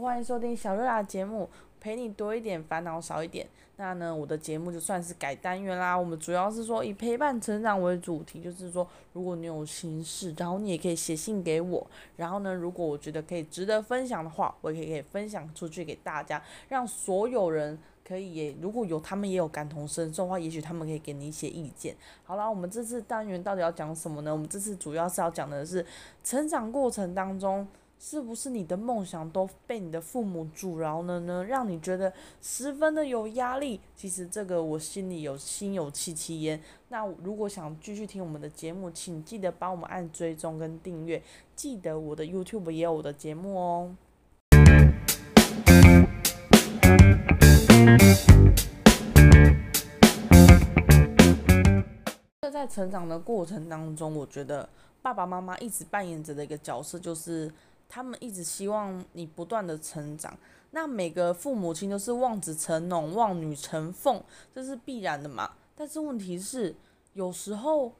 欢迎收听小瑞拉节目，陪你多一点，烦恼少一点。那呢，我的节目就算是改单元啦。我们主要是说以陪伴成长为主题，就是说，如果你有心事，然后你也可以写信给我。然后呢，如果我觉得可以值得分享的话，我也可以可以分享出去给大家，让所有人可以也如果有他们也有感同身受的话，也许他们可以给你一些意见。好啦，我们这次单元到底要讲什么呢？我们这次主要是要讲的是成长过程当中。是不是你的梦想都被你的父母阻挠了呢？让你觉得十分的有压力。其实这个我心里有心有戚戚焉。那如果想继续听我们的节目，请记得帮我们按追踪跟订阅。记得我的 YouTube 也有我的节目哦。在成长的过程当中，我觉得爸爸妈妈一直扮演着的一个角色就是。他们一直希望你不断的成长，那每个父母亲都是望子成龙、望女成凤，这是必然的嘛。但是问题是，有时候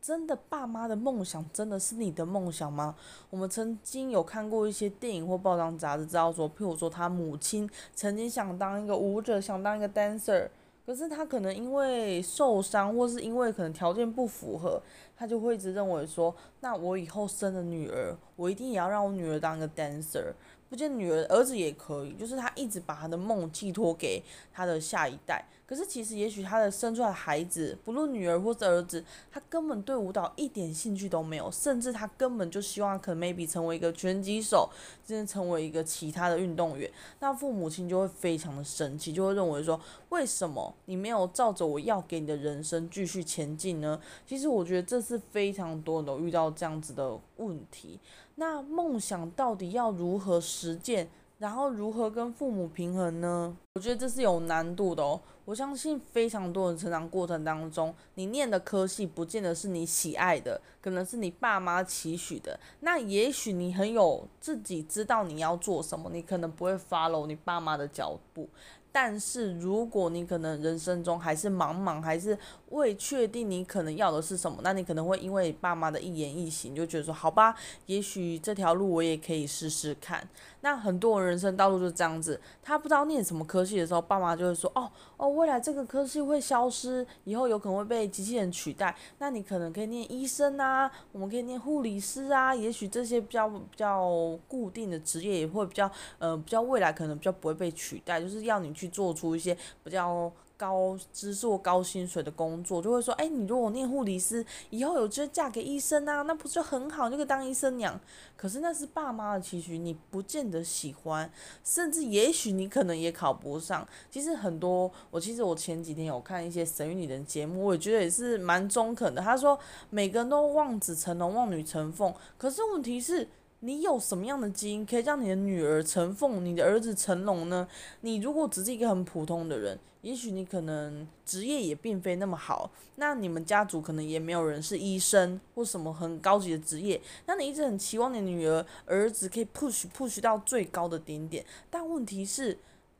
真的爸妈的梦想真的是你的梦想吗？我们曾经有看过一些电影或报章杂志，知道说，譬如说他母亲曾经想当一个舞者，想当一个 dancer。可是他可能因为受伤，或是因为可能条件不符合，他就会一直认为说，那我以后生了女儿，我一定也要让我女儿当一个 dancer。不见女儿，儿子也可以，就是他一直把他的梦寄托给他的下一代。可是其实，也许他的生出来的孩子，不论女儿或者儿子，他根本对舞蹈一点兴趣都没有，甚至他根本就希望可能 maybe 成为一个拳击手，甚至成为一个其他的运动员。那父母亲就会非常的生气，就会认为说，为什么你没有照着我要给你的人生继续前进呢？其实我觉得这是非常多人都遇到这样子的问题。那梦想到底要如何实践，然后如何跟父母平衡呢？我觉得这是有难度的哦。我相信非常多人成长过程当中，你念的科系不见得是你喜爱的，可能是你爸妈期许的。那也许你很有自己知道你要做什么，你可能不会 follow 你爸妈的脚步。但是如果你可能人生中还是茫茫，还是未确定你可能要的是什么，那你可能会因为爸妈的一言一行，就觉得说好吧，也许这条路我也可以试试看。那很多人人生道路就是这样子，他不知道念什么科系的时候，爸妈就会说哦哦，未来这个科系会消失，以后有可能会被机器人取代。那你可能可以念医生啊，我们可以念护理师啊，也许这些比较比较固定的职业也会比较呃比较未来可能比较不会被取代，就是要你去做出一些比较。高知识或高薪水的工作，就会说，哎，你如果念护理师，以后有机会嫁给医生啊，那不是就很好，就可当医生娘。可是那是爸妈的期许，你不见得喜欢，甚至也许你可能也考不上。其实很多，我其实我前几天有看一些神韵里的节目，我也觉得也是蛮中肯的。他说，每个人都望子成龙，望女成凤，可是问题是。你有什么样的基因可以让你的女儿成凤，你的儿子成龙呢？你如果只是一个很普通的人，也许你可能职业也并非那么好，那你们家族可能也没有人是医生或什么很高级的职业，那你一直很期望你女儿儿子可以 push push 到最高的顶点，但问题是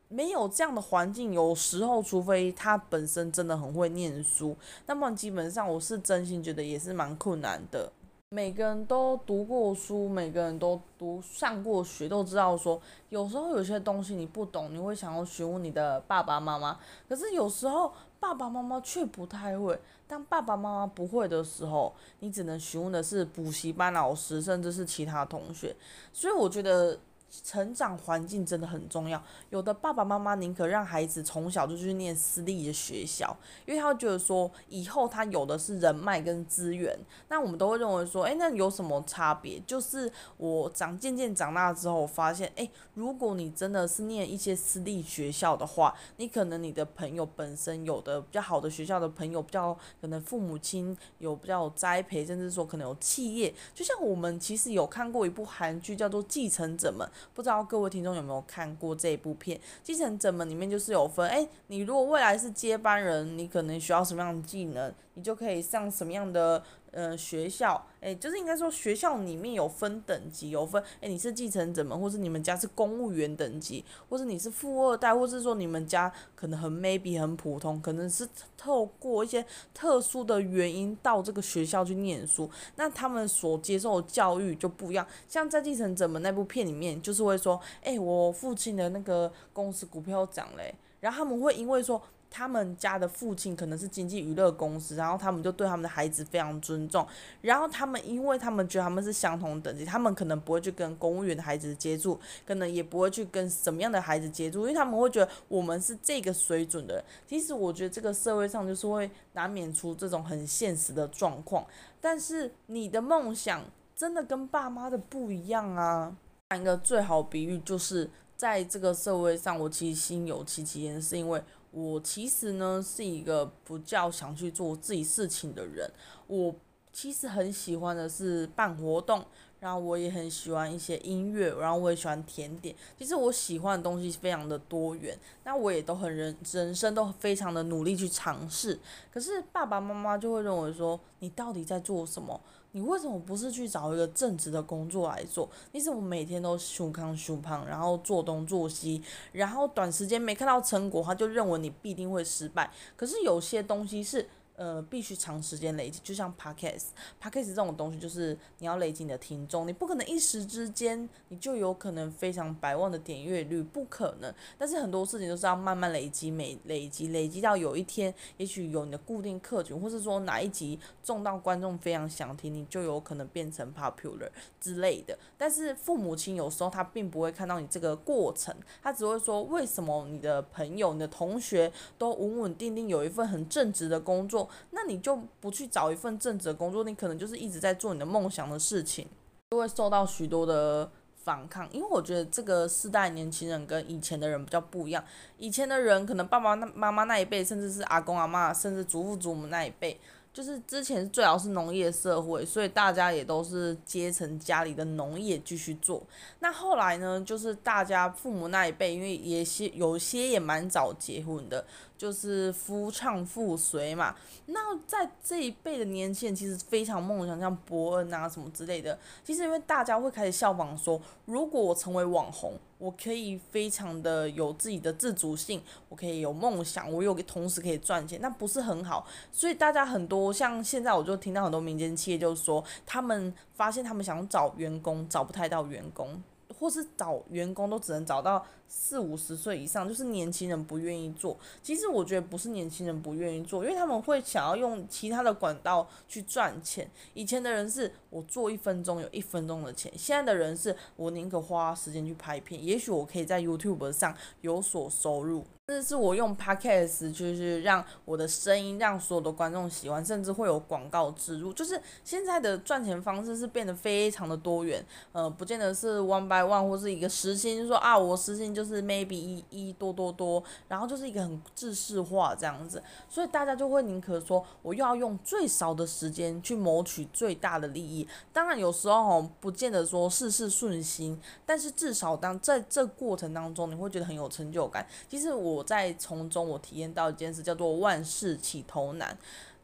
没有这样的环境，有时候除非他本身真的很会念书，那么基本上我是真心觉得也是蛮困难的。每个人都读过书，每个人都读上过学，都知道说，有时候有些东西你不懂，你会想要询问你的爸爸妈妈。可是有时候爸爸妈妈却不太会。当爸爸妈妈不会的时候，你只能询问的是补习班老师，甚至是其他同学。所以我觉得。成长环境真的很重要，有的爸爸妈妈宁可让孩子从小就去念私立的学校，因为他觉得说以后他有的是人脉跟资源。那我们都会认为说，诶，那有什么差别？就是我长渐渐长大之后，我发现，诶，如果你真的是念一些私立学校的话，你可能你的朋友本身有的比较好的学校的朋友，比较可能父母亲有比较有栽培，甚至说可能有企业。就像我们其实有看过一部韩剧，叫做《继承者们》。不知道各位听众有没有看过这一部片《继承者们》里面就是有分，诶，你如果未来是接班人，你可能需要什么样的技能？你就可以上什么样的呃学校，诶，就是应该说学校里面有分等级，有分，诶，你是继承者们，或是你们家是公务员等级，或是你是富二代，或是说你们家可能很 maybe 很普通，可能是透过一些特殊的原因到这个学校去念书，那他们所接受的教育就不一样。像在继承者们那部片里面，就是会说，诶，我父亲的那个公司股票涨嘞，然后他们会因为说。他们家的父亲可能是经纪娱乐公司，然后他们就对他们的孩子非常尊重，然后他们因为他们觉得他们是相同等级，他们可能不会去跟公务员的孩子接触，可能也不会去跟什么样的孩子接触，因为他们会觉得我们是这个水准的人。其实我觉得这个社会上就是会难免出这种很现实的状况，但是你的梦想真的跟爸妈的不一样啊。一个最好比喻就是在这个社会上，我其实心有戚戚焉，是因为。我其实呢是一个不较想去做自己事情的人，我其实很喜欢的是办活动，然后我也很喜欢一些音乐，然后我也喜欢甜点。其实我喜欢的东西非常的多元，那我也都很人人生都非常的努力去尝试。可是爸爸妈妈就会认为说，你到底在做什么？你为什么不是去找一个正职的工作来做？你怎么每天都胸康胸胖，然后做东做西，然后短时间没看到成果，他就认为你必定会失败。可是有些东西是。呃，必须长时间累积，就像 Podcast，Podcast 这种东西，就是你要累积你的听众，你不可能一时之间你就有可能非常百万的点阅率，不可能。但是很多事情都是要慢慢累积，每累积累积到有一天，也许有你的固定客群，或是说哪一集中到观众非常想听，你就有可能变成 popular 之类的。但是父母亲有时候他并不会看到你这个过程，他只会说，为什么你的朋友、你的同学都稳稳定定有一份很正直的工作？那你就不去找一份正职的工作，你可能就是一直在做你的梦想的事情，就会受到许多的反抗。因为我觉得这个世代年轻人跟以前的人比较不一样，以前的人可能爸爸那妈妈那一辈，甚至是阿公阿嬷，甚至祖父祖母那一辈。就是之前最好是农业社会，所以大家也都是阶层家里的农业继续做。那后来呢，就是大家父母那一辈，因为也些有些也蛮早结婚的，就是夫唱妇随嘛。那在这一辈的年轻人，其实非常梦想，像伯恩啊什么之类的。其实因为大家会开始效仿说，如果我成为网红。我可以非常的有自己的自主性，我可以有梦想，我有同时可以赚钱，那不是很好？所以大家很多像现在，我就听到很多民间企业就是说，他们发现他们想找员工找不太到员工，或是找员工都只能找到。四五十岁以上，就是年轻人不愿意做。其实我觉得不是年轻人不愿意做，因为他们会想要用其他的管道去赚钱。以前的人是我做一分钟有一分钟的钱，现在的人是我宁可花时间去拍片，也许我可以在 YouTube 上有所收入。这是我用 Podcast 就是让我的声音让所有的观众喜欢，甚至会有广告植入。就是现在的赚钱方式是变得非常的多元，呃，不见得是 one by one 或是一个时薪，说啊我时薪就是 maybe 一一多多多，然后就是一个很制式化这样子，所以大家就会宁可说我又要用最少的时间去谋取最大的利益。当然有时候哦，不见得说事事顺心，但是至少当在这过程当中，你会觉得很有成就感。其实我。在从中，我体验到一件事，叫做万事起头难。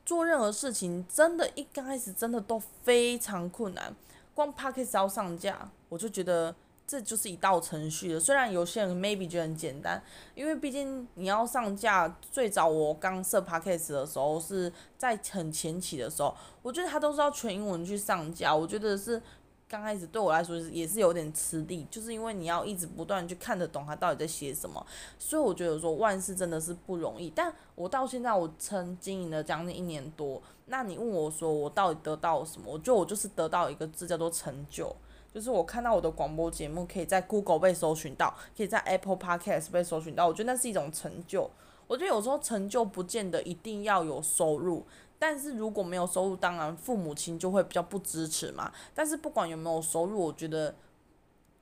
做任何事情，真的，一刚开始真的都非常困难。光 Podcast 要上架，我就觉得这就是一道程序了。虽然有些人 maybe 觉得很简单，因为毕竟你要上架，最早我刚设 Podcast 的时候是在很前期的时候，我觉得它都是要全英文去上架。我觉得是。刚开始对我来说也是有点吃力，就是因为你要一直不断去看得懂他到底在写什么，所以我觉得说万事真的是不容易。但我到现在我曾经营了将近一年多，那你问我说我到底得到了什么？我觉得我就是得到一个字叫做成就，就是我看到我的广播节目可以在 Google 被搜寻到，可以在 Apple Podcast 被搜寻到，我觉得那是一种成就。我觉得有时候成就不见得一定要有收入。但是如果没有收入，当然父母亲就会比较不支持嘛。但是不管有没有收入，我觉得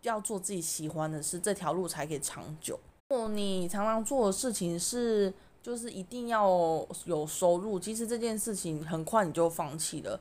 要做自己喜欢的事，这条路才可以长久。如果你常常做的事情是就是一定要有收入，其实这件事情很快你就放弃了。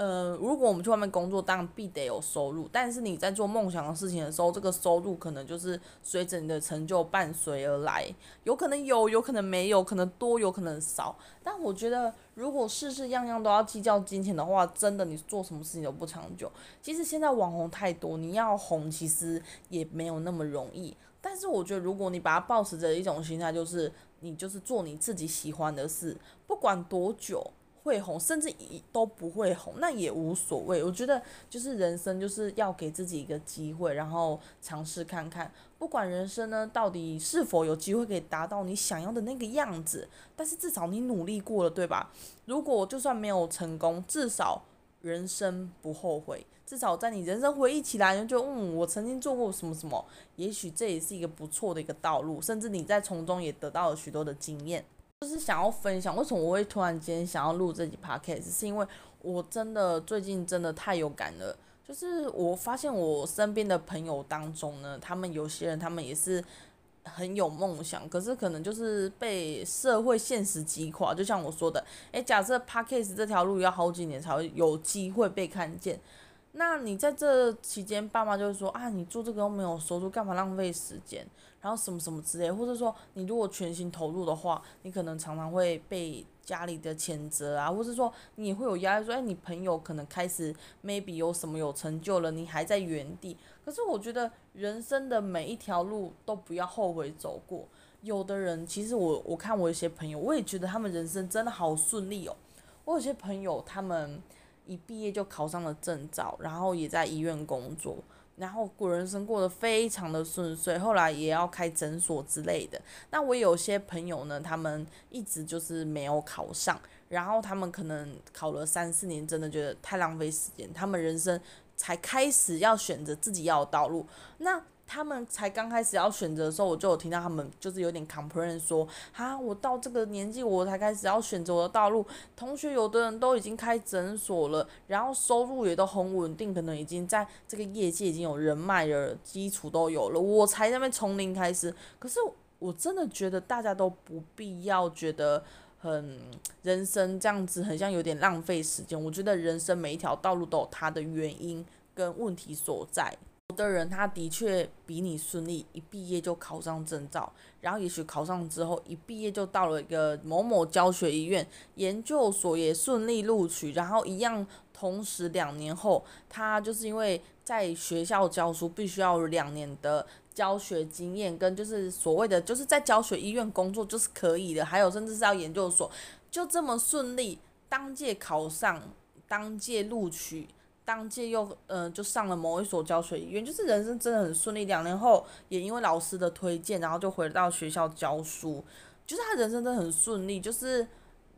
呃，如果我们去外面工作，当然必得有收入。但是你在做梦想的事情的时候，这个收入可能就是随着你的成就伴随而来，有可能有，有可能没有，可能多，有可能少。但我觉得，如果事事样样都要计较金钱的话，真的你做什么事情都不长久。其实现在网红太多，你要红其实也没有那么容易。但是我觉得，如果你把它抱持着一种心态，就是你就是做你自己喜欢的事，不管多久会红，甚至一都不会红，那也无所谓。我觉得就是人生就是要给自己一个机会，然后尝试看看，不管人生呢到底是否有机会可以达到你想要的那个样子，但是至少你努力过了，对吧？如果就算没有成功，至少人生不后悔。至少在你人生回忆起来，就嗯，我曾经做过什么什么，也许这也是一个不错的一个道路，甚至你在从中也得到了许多的经验。就是想要分享，为什么我会突然间想要录这集 podcast，是因为我真的最近真的太有感了。就是我发现我身边的朋友当中呢，他们有些人他们也是。很有梦想，可是可能就是被社会现实击垮。就像我说的，诶，假设 Podcast 这条路要好几年才会有机会被看见，那你在这期间，爸妈就会说啊，你做这个又没有收入，干嘛浪费时间？然后什么什么之类，或者说你如果全心投入的话，你可能常常会被家里的谴责啊，或者说你会有压力，说哎，你朋友可能开始 maybe 有什么有成就了，你还在原地。可是我觉得人生的每一条路都不要后悔走过。有的人其实我我看我有些朋友，我也觉得他们人生真的好顺利哦。我有些朋友他们一毕业就考上了证照，然后也在医院工作。然后过人生过得非常的顺遂，后来也要开诊所之类的。那我有些朋友呢，他们一直就是没有考上，然后他们可能考了三四年，真的觉得太浪费时间，他们人生才开始要选择自己要的道路。那他们才刚开始要选择的时候，我就有听到他们就是有点 complain 说，哈，我到这个年纪我才开始要选择我的道路。同学有的人都已经开诊所了，然后收入也都很稳定，可能已经在这个业界已经有人脉了，基础都有了，我才那边从零开始。可是我真的觉得大家都不必要觉得很人生这样子很像有点浪费时间。我觉得人生每一条道路都有它的原因跟问题所在。的人他的确比你顺利，一毕业就考上证照，然后也许考上之后，一毕业就到了一个某某教学医院，研究所也顺利录取，然后一样，同时两年后，他就是因为在学校教书，必须要两年的教学经验，跟就是所谓的就是在教学医院工作就是可以的，还有甚至是要研究所，就这么顺利，当届考上，当届录取。当届又嗯、就上了某一所教学医院，就是人生真的很顺利。两年后也因为老师的推荐，然后就回到学校教书，就是他人生真的很顺利，就是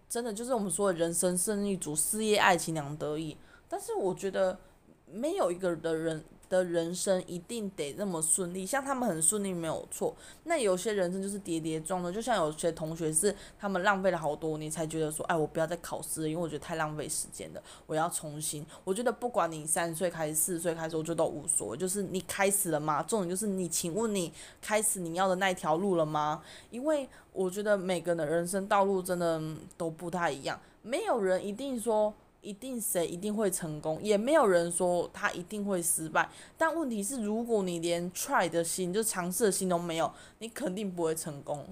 真的就是我们说的人生胜利组，事业爱情两得意。但是我觉得没有一个的人。的人生一定得那么顺利，像他们很顺利没有错。那有些人生就是跌跌撞撞，就像有些同学是他们浪费了好多年才觉得说，哎，我不要再考试了，因为我觉得太浪费时间了，我要重新。我觉得不管你三十岁开始、四十岁开始，我觉得都无所谓，就是你开始了吗？重点就是你，请问你开始你要的那一条路了吗？因为我觉得每个人的人生道路真的都不太一样，没有人一定说。一定谁一定会成功，也没有人说他一定会失败。但问题是，如果你连 try 的心，就尝试的心都没有，你肯定不会成功。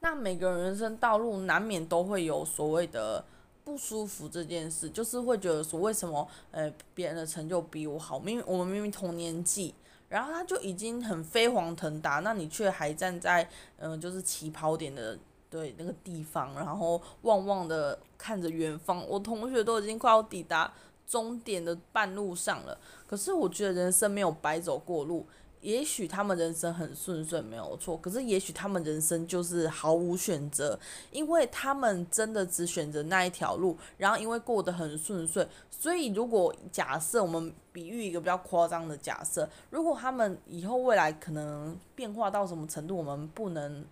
那每个人人生道路难免都会有所谓的不舒服这件事，就是会觉得说，为什么呃别人的成就比我好？明明我们明明同年纪，然后他就已经很飞黄腾达，那你却还站在嗯、就是起跑点的。对那个地方，然后望望的看着远方，我同学都已经快要抵达终点的半路上了。可是我觉得人生没有白走过路，也许他们人生很顺遂没有错，可是也许他们人生就是毫无选择，因为他们真的只选择那一条路，然后因为过得很顺遂，所以如果假设我们比喻一个比较夸张的假设，如果他们以后未来可能变化到什么程度，我们不能。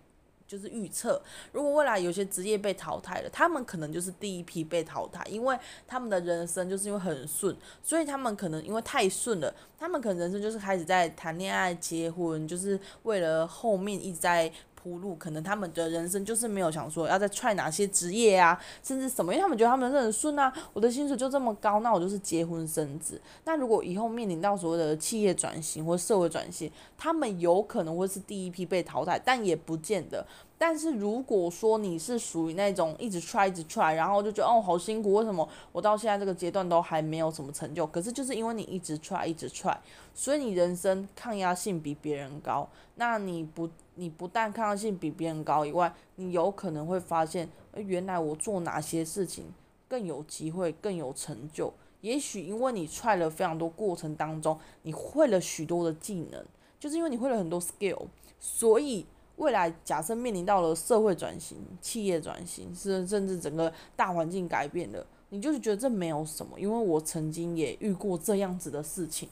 就是预测，如果未来有些职业被淘汰了，他们可能就是第一批被淘汰，因为他们的人生就是因为很顺，所以他们可能因为太顺了，他们可能人生就是开始在谈恋爱、结婚，就是为了后面一直在铺路，可能他们的人生就是没有想说要再踹哪些职业啊，甚至什么，因为他们觉得他们很顺啊，我的薪水就这么高，那我就是结婚生子。那如果以后面临到所谓的企业转型或社会转型，他们有可能会是第一批被淘汰，但也不见得。但是如果说你是属于那种一直 try 一直 try，然后就觉得哦好辛苦，为什么我到现在这个阶段都还没有什么成就？可是就是因为你一直 try 一直 try，所以你人生抗压性比别人高。那你不你不但抗压性比别人高以外，你有可能会发现，原来我做哪些事情更有机会更有成就。也许因为你 try 了非常多过程当中，你会了许多的技能，就是因为你会了很多 skill，所以。未来假设面临到了社会转型、企业转型，是甚至整个大环境改变的，你就是觉得这没有什么，因为我曾经也遇过这样子的事情。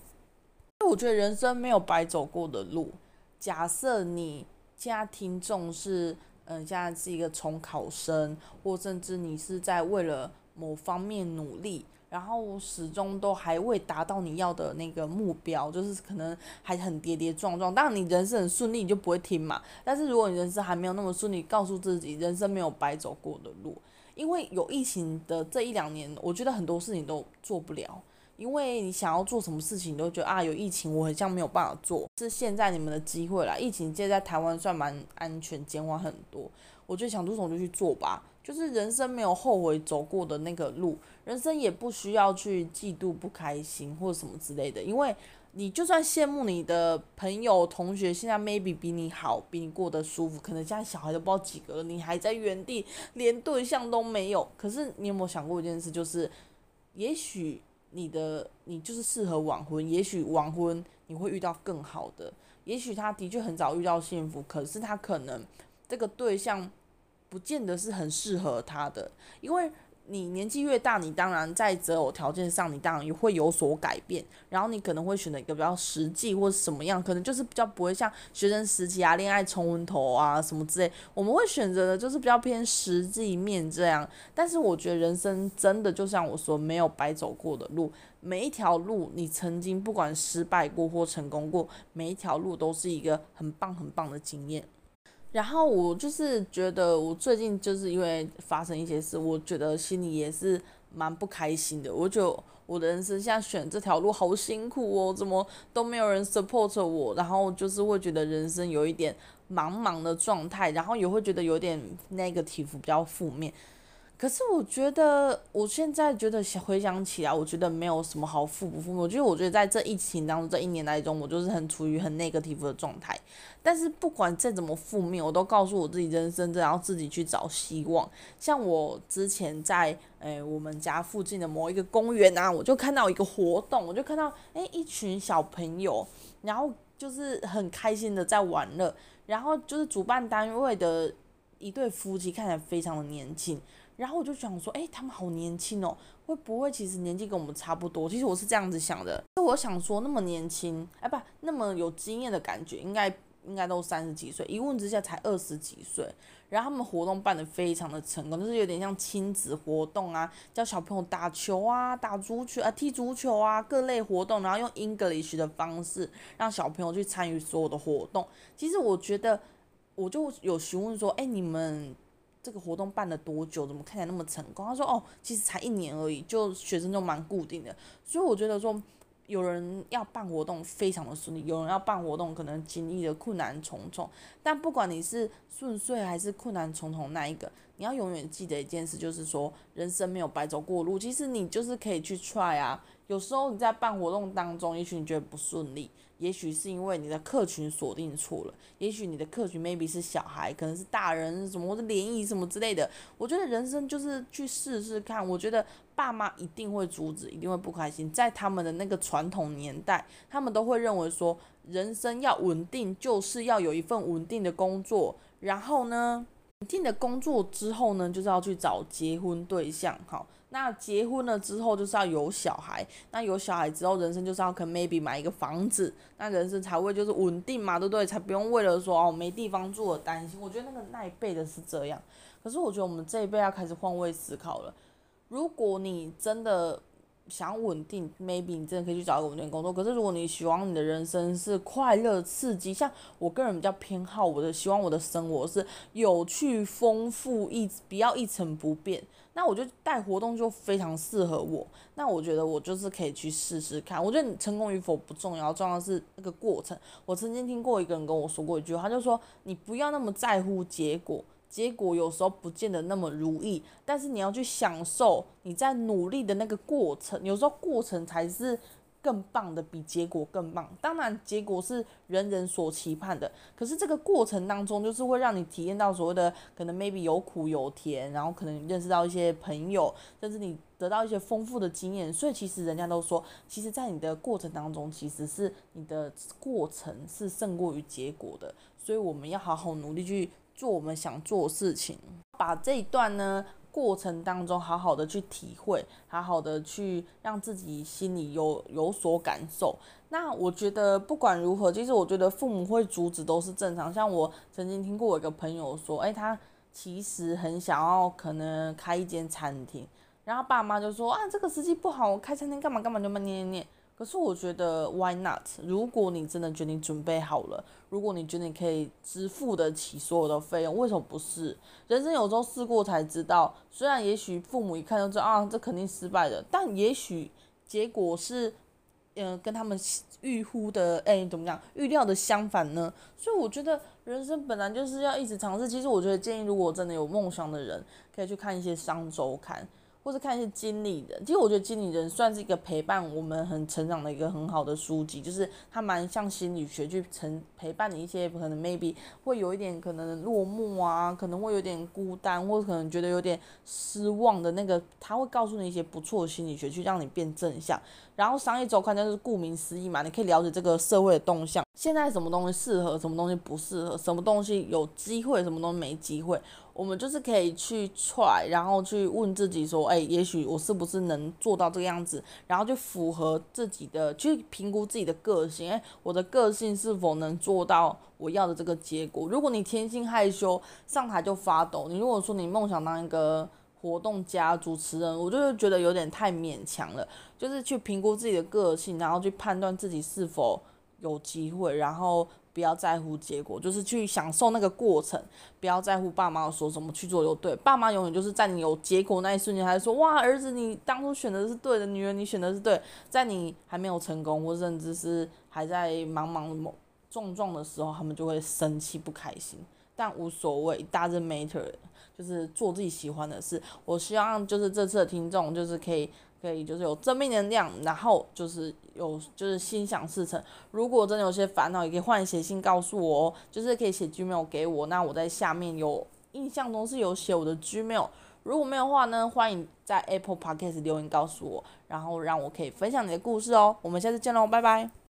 我觉得人生没有白走过的路。假设你家听众是，嗯、现在是一个重考生，或甚至你是在为了某方面努力。然后始终都还未达到你要的那个目标，就是可能还很跌跌撞撞。当然，你人生很顺利，你就不会听嘛。但是如果你人生还没有那么顺利，告诉自己，人生没有白走过的路。因为有疫情的这一两年，我觉得很多事情都做不了。因为你想要做什么事情，你都觉得啊，有疫情，我好像没有办法做。是现在你们的机会啦。疫情现在在台湾算蛮安全，减缓很多。我觉得想做什么就去做吧。就是人生没有后悔走过的那个路，人生也不需要去嫉妒不开心或者什么之类的，因为你就算羡慕你的朋友同学现在 maybe 比你好，比你过得舒服，可能现在小孩都不知道几个了，你还在原地连对象都没有。可是你有没有想过一件事，就是也许你的你就是适合晚婚，也许晚婚你会遇到更好的，也许他的确很早遇到幸福，可是他可能这个对象。不见得是很适合他的，因为你年纪越大，你当然在择偶条件上，你当然也会有所改变，然后你可能会选择一个比较实际或者什么样，可能就是比较不会像学生时期啊、恋爱冲昏头啊什么之类，我们会选择的就是比较偏实际面这样。但是我觉得人生真的就像我说，没有白走过的路，每一条路你曾经不管失败过或成功过，每一条路都是一个很棒很棒的经验。然后我就是觉得，我最近就是因为发生一些事，我觉得心里也是蛮不开心的。我就我的人生现在选这条路好辛苦哦，怎么都没有人 support 我，然后就是会觉得人生有一点茫茫的状态，然后也会觉得有点 negative 比较负面。可是我觉得，我现在觉得回想起来，我觉得没有什么好负不负。我觉得，我觉得在这疫情当中，这一年来中，我就是很处于很 negative 的状态。但是不管再怎么负面，我都告诉我自己，人生然后自己去找希望。像我之前在诶、我们家附近的某一个公园啊，我就看到一个活动，我就看到诶、一群小朋友，然后就是很开心的在玩乐，然后就是主办单位的一对夫妻看起来非常的年轻。然后我就想说，诶，他们好年轻哦，会不会其实年纪跟我们差不多？其实我是这样子想的，就我想说那么年轻，哎，不，那么有经验的感觉，应该应该都三十几岁，一问之下才二十几岁。然后他们活动办得非常的成功，就是有点像亲子活动啊，教小朋友打球啊、打足球啊、踢足球啊，各类活动，然后用 English 的方式让小朋友去参与所有的活动。其实我觉得，我就有询问说，哎，你们。这个活动办了多久？怎么看起来那么成功？他说：“哦，其实才一年而已，就学生就蛮固定的。所以我觉得说，有人要办活动非常的顺利，有人要办活动可能经历的困难重重。但不管你是顺遂还是困难重重那一个，你要永远记得一件事，就是说人生没有白走过路。其实你就是可以去 try 啊。有时候你在办活动当中，也许你觉得不顺利。”也许是因为你的客群锁定错了，也许你的客群 maybe 是小孩，可能是大人什么或者联谊什么之类的。我觉得人生就是去试试看。我觉得爸妈一定会阻止，一定会不开心。在他们的那个传统年代，他们都会认为说，人生要稳定，就是要有一份稳定的工作。然后呢，稳定的工作之后呢，就是要去找结婚对象。好。那结婚了之后就是要有小孩，那有小孩之后人生就是要可能 maybe 买一个房子，那人生才会就是稳定嘛，对不对？才不用为了说哦没地方住而担心。我觉得那个那一辈的是这样，可是我觉得我们这一辈要开始换位思考了。如果你真的想稳定，maybe 你真的可以去找一个稳定工作。可是如果你希望你的人生是快乐刺激，像我个人比较偏好我的，希望我的生活是有趣丰富，一不要一成不变。那我就带活动就非常适合我。那我觉得我就是可以去试试看。我觉得你成功与否不重要，重要的是那个过程。我曾经听过一个人跟我说过一句话，他就说你不要那么在乎结果。结果有时候不见得那么如意，但是你要去享受你在努力的那个过程，有时候过程才是更棒的，比结果更棒。当然，结果是人人所期盼的，可是这个过程当中，就是会让你体验到所谓的可能 maybe 有苦有甜，然后可能认识到一些朋友，甚至你得到一些丰富的经验。所以其实人家都说，其实，在你的过程当中，其实是你的过程是胜过于结果的。所以我们要好好努力去。做我们想做的事情，把这一段呢过程当中好好的去体会，好好的去让自己心里有有所感受。那我觉得不管如何，其实我觉得父母会阻止都是正常。像我曾经听过我一个朋友说，诶，他其实很想要可能开一间餐厅，然后爸妈就说啊，这个时机不好，我开餐厅干嘛干嘛就嘛念念念。可是我觉得，Why not？如果你真的觉得你准备好了，如果你觉得你可以支付得起所有的费用，为什么不是？人生有时候试过才知道。虽然也许父母一看就知道啊，这肯定失败的，但也许结果是，嗯、跟他们预估的，哎、怎么讲？预料的相反呢？所以我觉得人生本来就是要一直尝试。其实我觉得建议，如果真的有梦想的人，可以去看一些商周刊。或是看一些经理人，其实我觉得经理人算是一个陪伴我们很成长的一个很好的书籍，就是它蛮像心理学去成陪伴你一些可能 maybe 会有一点可能落寞啊，可能会有点孤单，或者可能觉得有点失望的那个，他会告诉你一些不错的心理学去让你变正向。然后商业周刊就是顾名思义嘛，你可以了解这个社会的动向，现在什么东西适合，什么东西不适合，什么东西有机会，什么东西没机会。我们就是可以去踹然后去问自己说，哎，也许我是不是能做到这个样子，然后就符合自己的，去评估自己的个性，哎，我的个性是否能做到我要的这个结果？如果你天性害羞，上台就发抖；你如果说你梦想当一个活动家、主持人，我就觉得有点太勉强了。就是去评估自己的个性，然后去判断自己是否有机会，然后。不要在乎结果，就是去享受那个过程。不要在乎爸妈说什么，去做就对。爸妈永远就是在你有结果那一瞬间，还说哇，儿子你当初选的是对的，女儿你选的是对。在你还没有成功，或甚至是还在莽莽撞撞的时候，他们就会生气不开心。但无所谓，doesn't matter，就是做自己喜欢的事。我希望就是这次的听众就是可以。可以，就是有正面能量，然后就是有就是心想事成。如果真的有些烦恼，也可以换写信告诉我哦，就是可以写 Gmail 给我。那我在下面有印象中是有写我的 Gmail，如果没有的话呢，欢迎在 Apple Podcast 留言告诉我，然后让我可以分享你的故事哦。我们下次见喽，拜拜。